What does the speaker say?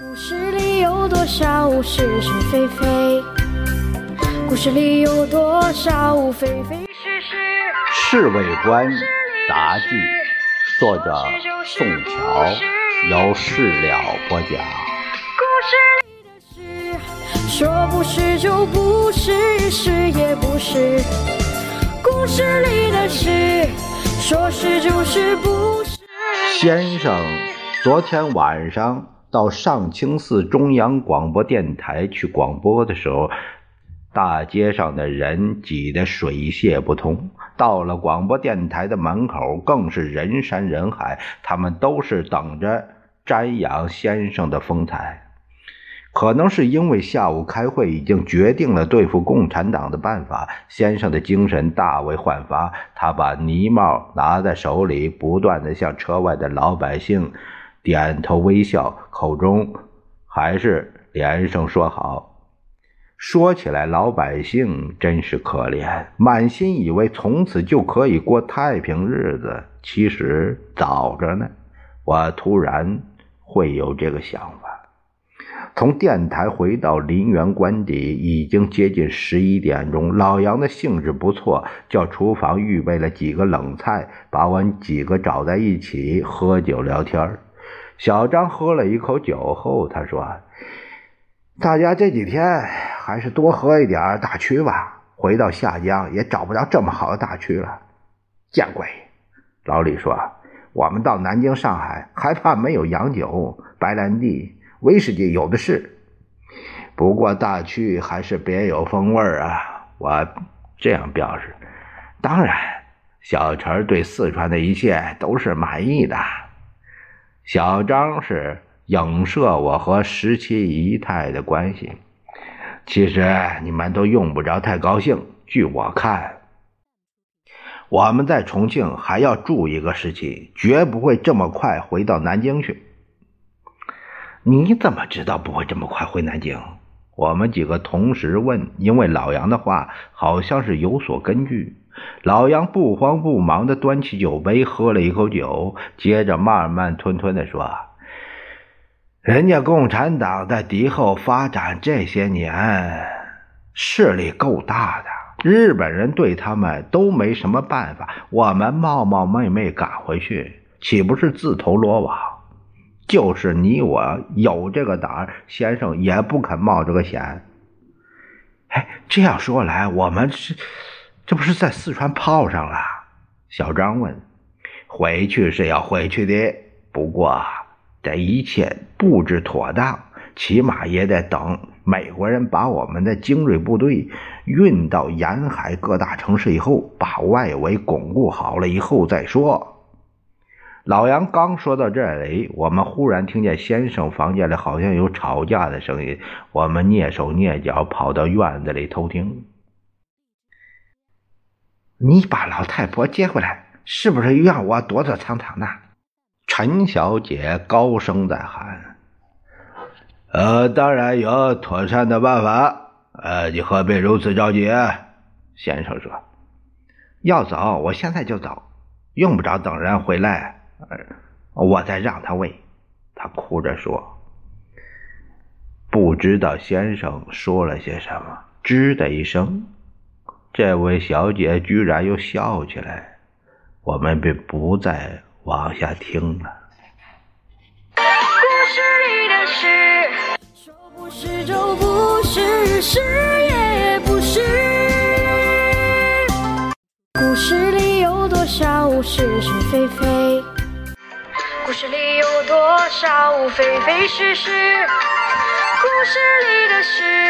故事里有多少是是非非？故事里有多少非非是是？《侍卫官杂记》，作者宋乔，由事了播讲。故事里的事，说不是就不是，是也不是。故事里的事，说是就是不是。先生昨天晚上到上清寺中央广播电台去广播的时候，大街上的人挤得水泄不通。到了广播电台的门口，更是人山人海，他们都是等着瞻仰先生的风采。可能是因为下午开会已经决定了对付共产党的办法，先生的精神大为焕发。他把泥帽拿在手里，不断地向车外的老百姓点头微笑，口中还是连声说好。说起来，老百姓真是可怜，满心以为从此就可以过太平日子，其实早着呢。我突然会有这个想法。从电台回到林园官邸，已经接近十一点钟。老杨的兴致不错，叫厨房预备了几个冷菜，把我们几个找在一起喝酒聊天。小张喝了一口酒后，他说：“大家这几天还是多喝一点大曲吧。回到下江也找不着这么好的大曲了。”见鬼！老李说：“我们到南京、上海，还怕没有洋酒、白兰地？”威士忌有的是，不过大曲还是别有风味啊！我这样表示。当然，小陈对四川的一切都是满意的。小张是影射我和十七姨太的关系。其实你们都用不着太高兴。据我看，我们在重庆还要住一个时期，绝不会这么快回到南京去。你怎么知道不会这么快回南京？我们几个同时问，因为老杨的话好像是有所根据。老杨不慌不忙地端起酒杯，喝了一口酒，接着慢慢吞吞地说：“人家共产党在敌后发展这些年，势力够大的，日本人对他们都没什么办法。我们冒冒昧昧赶回去，岂不是自投罗网？”就是你我有这个胆儿，先生也不肯冒这个险。哎，这样说来，我们是这不是在四川泡上了？小张问。回去是要回去的，不过这一切布置妥当，起码也得等美国人把我们的精锐部队运到沿海各大城市以后，把外围巩固好了以后再说。老杨刚说到这里，我们忽然听见先生房间里好像有吵架的声音。我们蹑手蹑脚跑到院子里偷听。你把老太婆接回来，是不是又让我躲躲藏藏的？陈小姐高声在喊：“呃，当然有妥善的办法。呃，你何必如此着急？”先生说：“要走，我现在就走，用不着等人回来。”呃我再让他喂，他哭着说：“不知道先生说了些什么。”吱的一声，这位小姐居然又笑起来。我们便不再往下听了。故事里的事，说不是就不是，是也不是。故事里有多少是是非非？故事里有多少非非是是？故事里的事。